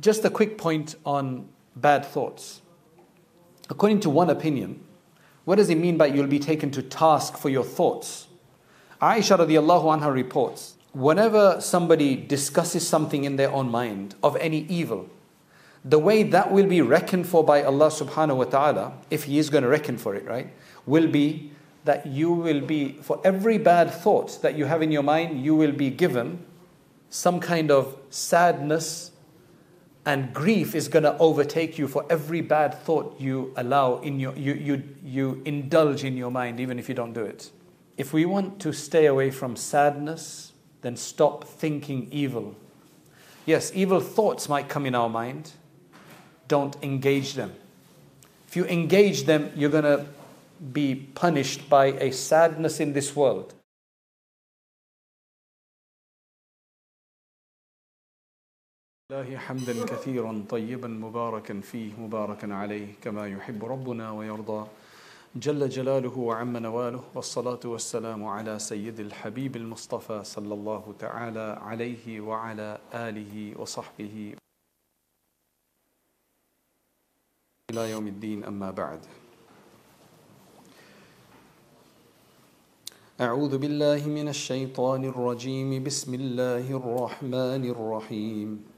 just a quick point on bad thoughts. According to one opinion, what does it mean by you'll be taken to task for your thoughts? Aisha radiallahu anha reports, whenever somebody discusses something in their own mind of any evil, the way that will be reckoned for by Allah subhanahu wa ta'ala, if He is going to reckon for it, right, will be that you will be, for every bad thought that you have in your mind, you will be given some kind of sadness and grief is going to overtake you for every bad thought you allow in your you, you you indulge in your mind even if you don't do it. If we want to stay away from sadness then stop thinking evil. Yes evil thoughts might come in our mind. Don't engage them. If you engage them you're going to be punished by a sadness in this world الله حمدا كثيرا طيبا مباركا فيه مباركا عليه كما يحب ربنا ويرضى. جل جلاله وعم نواله والصلاة والسلام على سيد الحبيب المصطفى صلى الله تعالى عليه وعلى آله وصحبه. إلى يوم الدين أما بعد. أعوذ بالله من الشيطان الرجيم. بسم الله الرحمن الرحيم.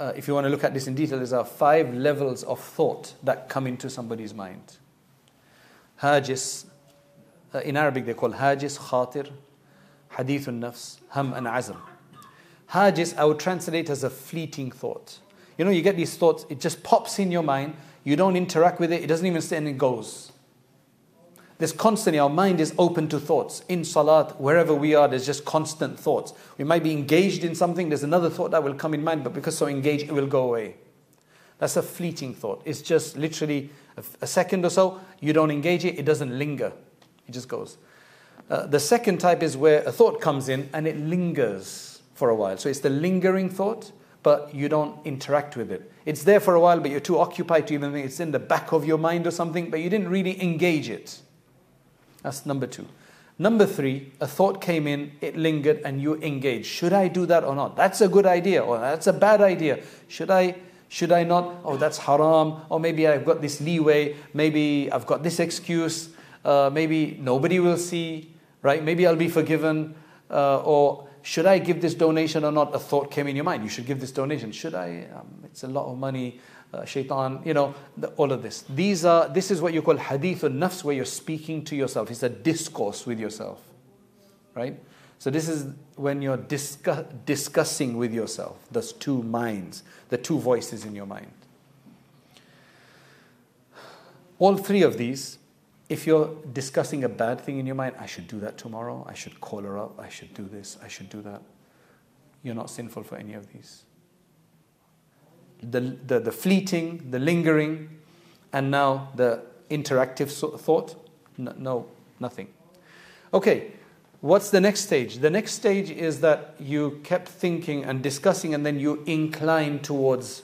uh, if you want to look at this in detail, there are five levels of thought that come into somebody's mind. Hajis, uh, in Arabic they call hajis, khatir, hadithun nafs, ham and azm. Hajis I would translate as a fleeting thought. You know, you get these thoughts, it just pops in your mind, you don't interact with it, it doesn't even stay and it goes. There's constantly, our mind is open to thoughts. In salat, wherever we are, there's just constant thoughts. We might be engaged in something, there's another thought that will come in mind, but because so engaged, it will go away. That's a fleeting thought. It's just literally a, second or so, you don't engage it, it doesn't linger, it just goes. Uh, the second type is where a thought comes in and it lingers for a while. So it's the lingering thought, but you don't interact with it. It's there for a while, but you're too occupied to even think it's in the back of your mind or something, but you didn't really engage it. That's number two. Number three, a thought came in, it lingered, and you engaged. Should I do that or not? That's a good idea, or that's a bad idea. Should I? Should I not? Oh, that's haram. Or maybe I've got this leeway. Maybe I've got this excuse. Uh, maybe nobody will see, right? Maybe I'll be forgiven. Uh, or should I give this donation or not? A thought came in your mind. You should give this donation. Should I? Um, it's a lot of money uh, shaitan, you know, the, all of this. These are, this is what you call hadith or nafs, where you're speaking to yourself. It's a discourse with yourself, right? So this is when you're discuss, discussing with yourself. Those two minds, the two voices in your mind. All three of these, if you're discussing a bad thing in your mind, I should do that tomorrow, I should call her up, I should do this, I should do that. You're not sinful for any of these the, the, the fleeting, the lingering, and now the interactive thought? No, no, nothing. Okay, what's the next stage? The next stage is that you kept thinking and discussing, and then you incline towards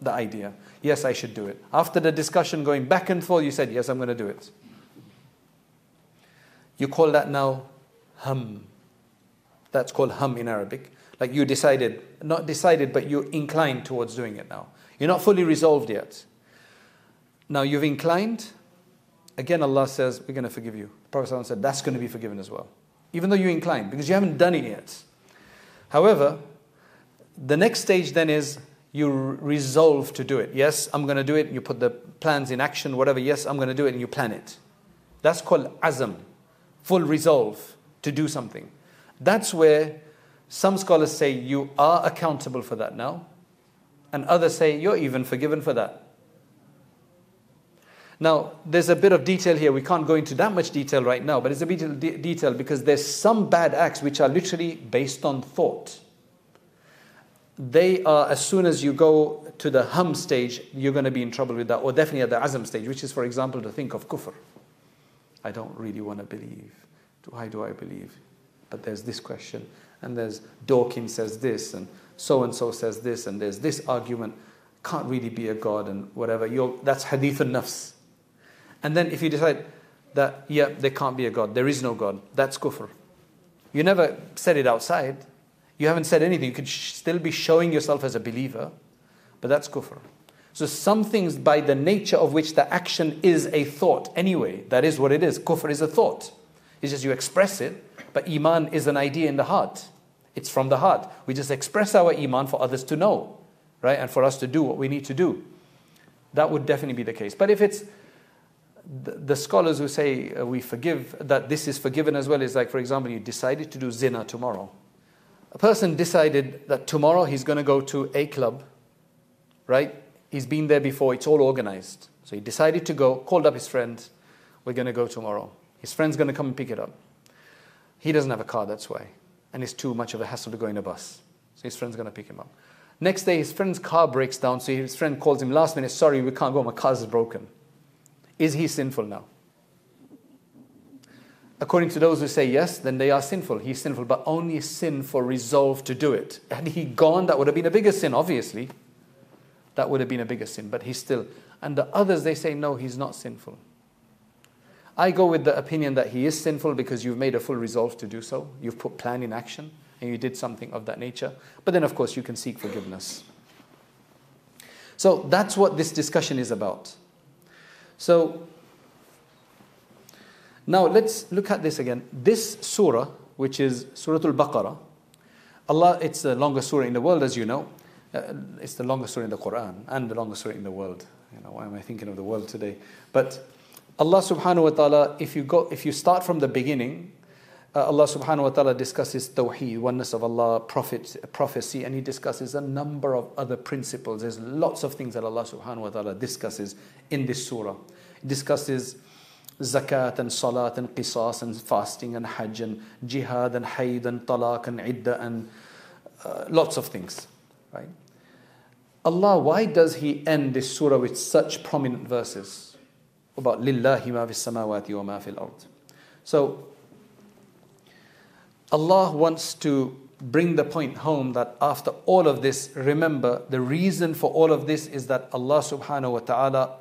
the idea. Yes, I should do it. After the discussion going back and forth, you said, Yes, I'm going to do it. You call that now hum. That's called hum in Arabic. Like you decided, not decided, but you're inclined towards doing it now. You're not fully resolved yet. Now you've inclined. Again, Allah says, We're going to forgive you. The Prophet said, That's going to be forgiven as well. Even though you inclined, because you haven't done it yet. However, the next stage then is you resolve to do it. Yes, I'm going to do it. You put the plans in action, whatever. Yes, I'm going to do it, and you plan it. That's called azam, full resolve to do something. That's where some scholars say you are accountable for that now, and others say you're even forgiven for that. Now, there's a bit of detail here. We can't go into that much detail right now, but it's a bit of de- detail because there's some bad acts which are literally based on thought. They are, as soon as you go to the hum stage, you're going to be in trouble with that, or definitely at the azam stage, which is, for example, to think of kufr. I don't really want to believe. Why do I believe? But there's this question, and there's Dawkins says this, and so and so says this, and there's this argument. Can't really be a God, and whatever. You're, that's hadith al nafs. And then if you decide that, yeah, there can't be a God, there is no God, that's kufr. You never said it outside. You haven't said anything. You could sh- still be showing yourself as a believer, but that's kufr. So some things by the nature of which the action is a thought anyway, that is what it is. Kufr is a thought. It's just you express it, but iman is an idea in the heart. It's from the heart. We just express our iman for others to know, right? And for us to do what we need to do. That would definitely be the case. But if it's the, the scholars who say uh, we forgive, that this is forgiven as well, is like, for example, you decided to do zina tomorrow a person decided that tomorrow he's going to go to a club, right? He's been there before, it's all organized. So he decided to go, called up his friend, we're going to go tomorrow. His friend's going to come and pick it up. He doesn't have a car, that's why. And it's too much of a hassle to go in a bus. So his friend's going to pick him up. Next day, his friend's car breaks down, so his friend calls him last minute, sorry, we can't go, my car's broken. Is he sinful now? According to those who say yes, then they are sinful. He's sinful, but only sin for resolve to do it. Had he gone, that would have been a bigger sin, obviously. That would have been a bigger sin, but he's still. And the others, they say, no, he's not sinful. I go with the opinion that he is sinful because you've made a full resolve to do so. You've put plan in action and you did something of that nature. But then, of course, you can seek forgiveness. So that's what this discussion is about. So now let's look at this again. This surah, which is Surah Al-Baqarah, Allah, it's the longest surah in the world, as you know. Uh, it's the longest surah in the Quran and the longest surah in the world. You know, why am I thinking of the world today? But Allah subhanahu wa ta'ala, if you go, if you start from the beginning, uh, Allah subhanahu wa ta'ala discusses tawheed, oneness of Allah, prophet, prophecy, and He discusses a number of other principles. There's lots of things that Allah subhanahu wa ta'ala discusses in this surah. Discusses zakat and salat and qisas and fasting and hajj and jihad and hayd and talaq and idda and uh, lots of things. Right? Allah, why does He end this surah with such prominent verses about lillahi ma fis samawati wa ma fil ard? So Allah wants to bring the point home that after all of this, remember the reason for all of this is that Allah subhanahu wa ta'ala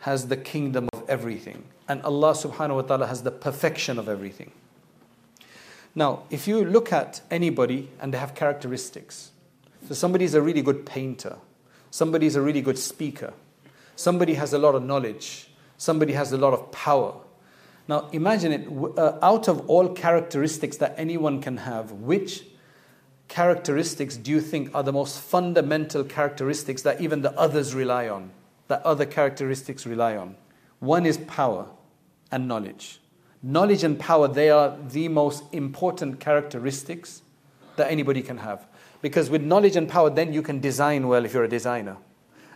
has the kingdom of everything. And Allah subhanahu wa ta'ala has the perfection of everything. Now, if you look at anybody and they have characteristics, so somebody is a really good painter, somebody is a really good speaker, somebody has a lot of knowledge, somebody has a lot of power. Now, imagine it uh, out of all characteristics that anyone can have, which characteristics do you think are the most fundamental characteristics that even the others rely on? that other characteristics rely on. One is power and knowledge. Knowledge and power, they are the most important characteristics that anybody can have. Because with knowledge and power, then you can design well if you're a designer.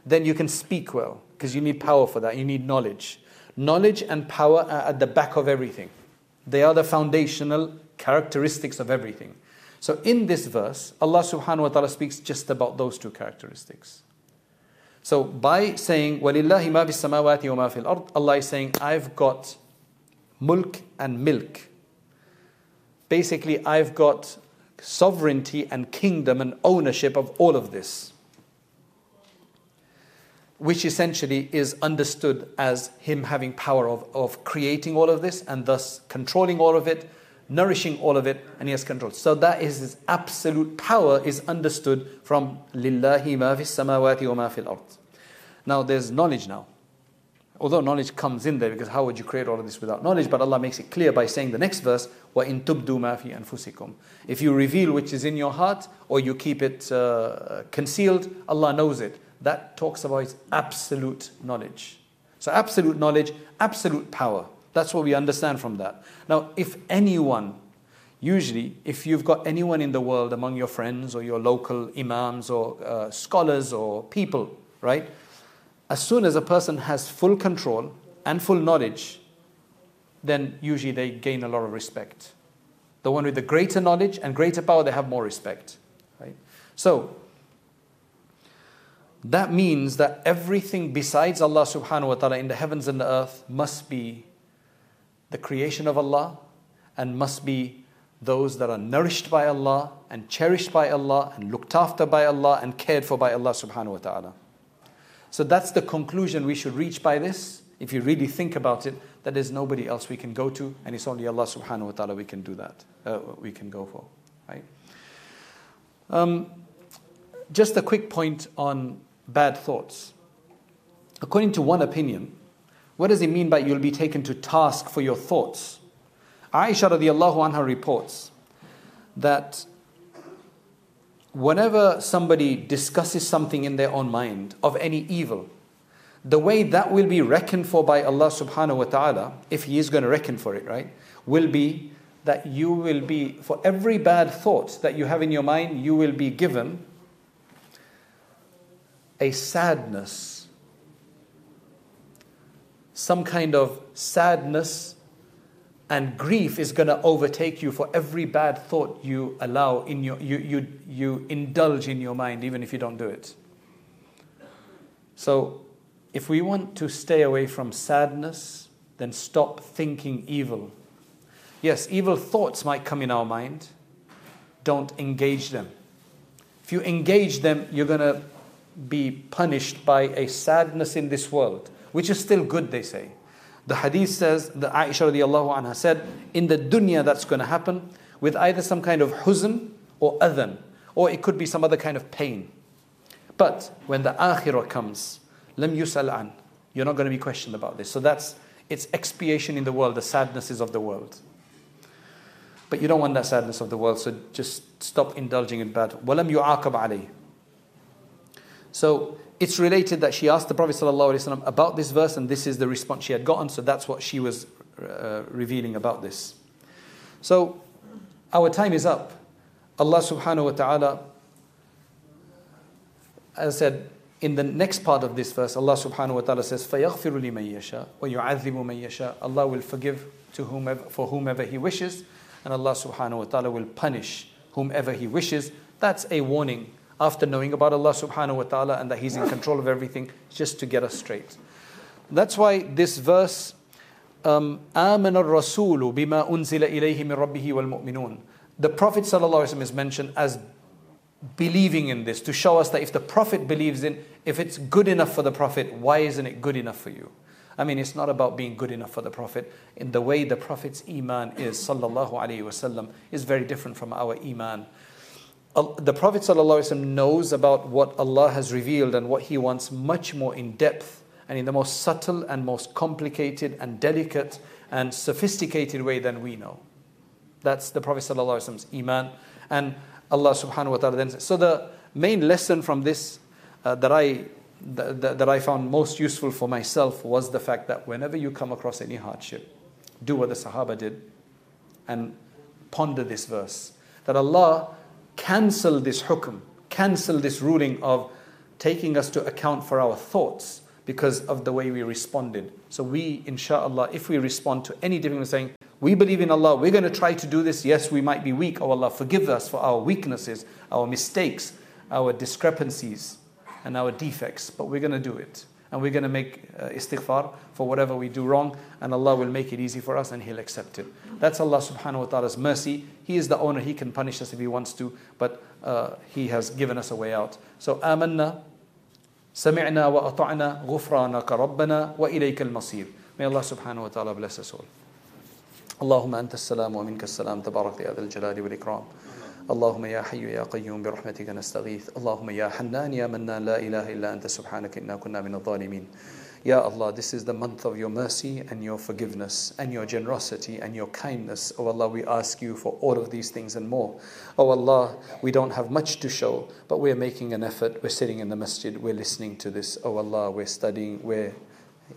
Then you can speak well, because you need power for that. You need knowledge. Knowledge and power are at the back of everything, they are the foundational characteristics of everything. So in this verse, Allah subhanahu wa ta'ala speaks just about those two characteristics. So by saying وَلِلَّهِ مَا فِي السَّمَاوَاتِ وَمَا فِي الْأَرْضِ Allah is saying I've got mulk and milk. Basically I've got sovereignty and kingdom and ownership of all of this. Which essentially is understood as him having power of, of creating all of this and thus controlling all of it nourishing all of it, and He has control. So that is His absolute power is understood from Lillahi ma fis samawati wa ma fil ard. Now there's knowledge now. Although knowledge comes in there, because how would you create all of this without knowledge? But Allah makes it clear by saying the next verse, wa in tubdu ma fi anfusikum. If you reveal which is in your heart, or you keep it uh, concealed, Allah knows it. That talks about His absolute knowledge. So absolute knowledge, absolute power. That's what we understand from that. Now, if anyone, usually, if you've got anyone in the world among your friends or your local imams or uh, scholars or people, right? As soon as a person has full control and full knowledge, then usually they gain a lot of respect. The one with the greater knowledge and greater power, they have more respect, right? So, that means that everything besides Allah subhanahu wa ta'ala in the heavens and the earth must be the creation of Allah and must be those that are nourished by Allah and cherished by Allah and looked after by Allah and cared for by Allah subhanahu wa ta'ala. So that's the conclusion we should reach by this. If you really think about it, that there's nobody else we can go to, and it's only Allah subhanahu wa ta'ala we can do that, uh, we can go for. Right? Um, just a quick point on bad thoughts. According to one opinion, what does it mean by you'll be taken to task for your thoughts? Aisha radiallahu anha reports that whenever somebody discusses something in their own mind of any evil, the way that will be reckoned for by Allah subhanahu wa ta'ala, if He is going to reckon for it, right, will be that you will be, for every bad thought that you have in your mind, you will be given a sadness, some kind of sadness and grief is going to overtake you for every bad thought you allow in your you, you you indulge in your mind even if you don't do it. So if we want to stay away from sadness then stop thinking evil. Yes evil thoughts might come in our mind. Don't engage them. If you engage them you're going to be punished by a sadness in this world which is still good they say the hadith says, the Aisha radiallahu anha said, in the dunya that's going to happen with either some kind of huzn or adhan, or it could be some other kind of pain. But when the akhirah comes, lam yusal an, you're not going to be questioned about this. So that's it's expiation in the world, the sadnesses of the world. But you don't want that sadness of the world, so just stop indulging in bad. وَلَمْ يُعَاقَبْ عَلَيْهِ So it's related that she asked the Prophet ﷺ about this verse, and this is the response she had gotten, so that's what she was uh, revealing about this. So, our time is up. Allah subhanahu wa ta'ala, as I said, in the next part of this verse, Allah subhanahu wa ta'ala says, فَيَغْفِرُ لِمَن يَشَاءُ وَيُعَذِّبُ مَن يَشَاءُ Allah will forgive to whomever, for whomever He wishes, and Allah subhanahu wa ta'ala will punish whomever He wishes. That's a warning after knowing about Allah subhanahu wa ta'ala and that He's in control of everything, just to get us straight. That's why this verse, um, آمن الرسول بما أنزل إليه من ربه والمؤمنون. The Prophet ﷺ is mentioned as believing in this to show us that if the Prophet believes in, if it's good enough for the Prophet, why isn't it good enough for you? I mean, it's not about being good enough for the Prophet. In the way the Prophet's iman is, sallallahu alaihi wasallam, is very different from our iman the Prophet ﷺ knows about what Allah has revealed and what He wants much more in depth and in the most subtle and most complicated and delicate and sophisticated way than we know. That's the Prophet ﷺ's Iman. And Allah subhanahu wa ta'ala then says, So the main lesson from this uh, that I that, that I found most useful for myself was the fact that whenever you come across any hardship, do what the Sahaba did and ponder this verse. That Allah cancel this hukm, cancel this ruling of taking us to account for our thoughts because of the way we responded. So we, inshallah, if we respond to any difficulty saying, we believe in Allah, we're going to try to do this. Yes, we might be weak. Oh Allah, forgive us for our weaknesses, our mistakes, our discrepancies, and our defects, but we're going to do it and we're going to make uh, istighfar for whatever we do wrong, and Allah will make it easy for us and He'll accept it. That's Allah subhanahu wa ta'ala's mercy. He is the owner, He can punish us if He wants to, but uh, He has given us a way out. So, amanna, سمعنا وأطعنا غفرانك ربنا وإليك المصير. May Allah subhanahu wa ta'ala bless us all. اللهم أنت السلام ومنك السلام تبارك يا ذا الجلال والإكرام. اللهم يا حي يا قيوم برحمتك نستغيث اللهم يا حنان يا منان لا إله إلا أنت سبحانك إنا كنا من الظالمين Ya Allah, this is the month of your mercy and your forgiveness and your generosity and your kindness. Oh Allah, we ask you for all of these things and more. Oh Allah, we don't have much to show, but we're making an effort. We're sitting in the masjid, we're listening to this. Oh Allah, we're studying, we're,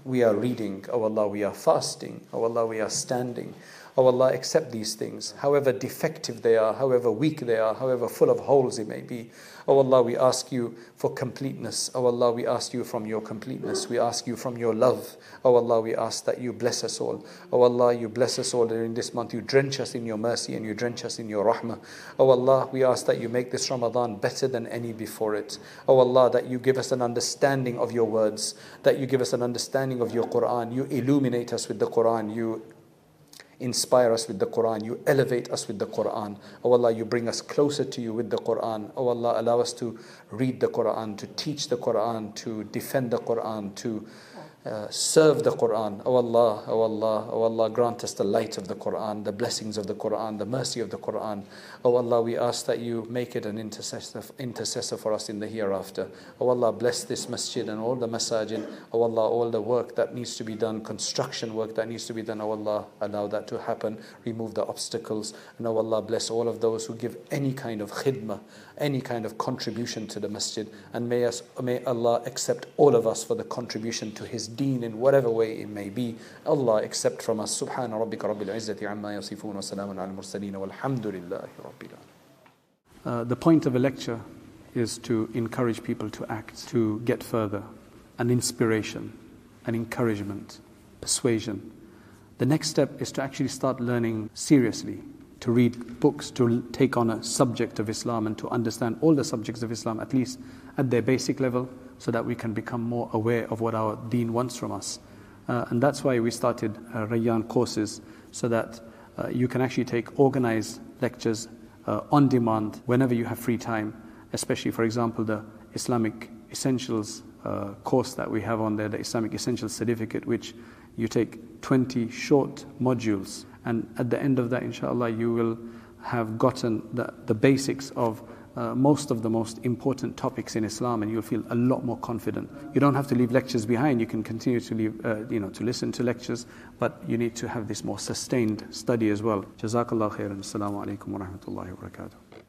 we are reading. Oh Allah, we are fasting. Oh Allah, we are standing. Oh Allah, accept these things, however defective they are, however weak they are, however full of holes it may be. Oh Allah, we ask you for completeness. Oh Allah, we ask you from your completeness. We ask you from your love. Oh Allah, we ask that you bless us all. Oh Allah, you bless us all during this month. You drench us in your mercy and you drench us in your rahmah. Oh Allah, we ask that you make this Ramadan better than any before it. Oh Allah, that you give us an understanding of your words, that you give us an understanding of your Quran. You illuminate us with the Quran. You inspire us with the Quran. You elevate us with the Quran. Oh Allah, you bring us closer to you with the Quran. Oh Allah, allow us to read the Quran, to teach the Quran, to defend the Quran, to uh, serve the Quran. Oh Allah, oh Allah, oh Allah, grant us the light of the Quran, the blessings of the Quran, the mercy of the Quran. Oh Allah, we ask that you make it an intercessor, intercessor for us in the hereafter. Oh Allah, bless this masjid and all the masajid. Oh Allah, all the work that needs to be done, construction work that needs to be done. Oh Allah, allow that to happen. Remove the obstacles. And oh Allah, bless all of those who give any kind of khidmah, any kind of contribution to the masjid. And may, us, may Allah accept all of us for the contribution to His deen in whatever way it may be. Allah accept from us. Subhana rabbika rabbil izzati amma yasifun wa salamun al mursaleen walhamdulillahi rabbil uh, The point of a lecture is to encourage people to act, to get further, an inspiration, an encouragement, persuasion. The next step is to actually start learning seriously, to read books, to take on a subject of Islam and to understand all the subjects of Islam, at least at their basic level, so that we can become more aware of what our deen wants from us. Uh, and that's why we started uh, Rayyan courses, so that uh, you can actually take organized lectures uh, on demand whenever you have free time, especially, for example, the Islamic Essentials uh, course that we have on there, the Islamic Essentials Certificate, which you take 20 short modules. And at the end of that, inshallah, you will have gotten the, the basics of uh, most of the most important topics in Islam, and you'll feel a lot more confident. You don't have to leave lectures behind. You can continue to leave, uh, you know, to listen to lectures, but you need to have this more sustained study as well. Jazakallah khairan. Assalamu alaikum wa rahmatullahi wa barakatuh.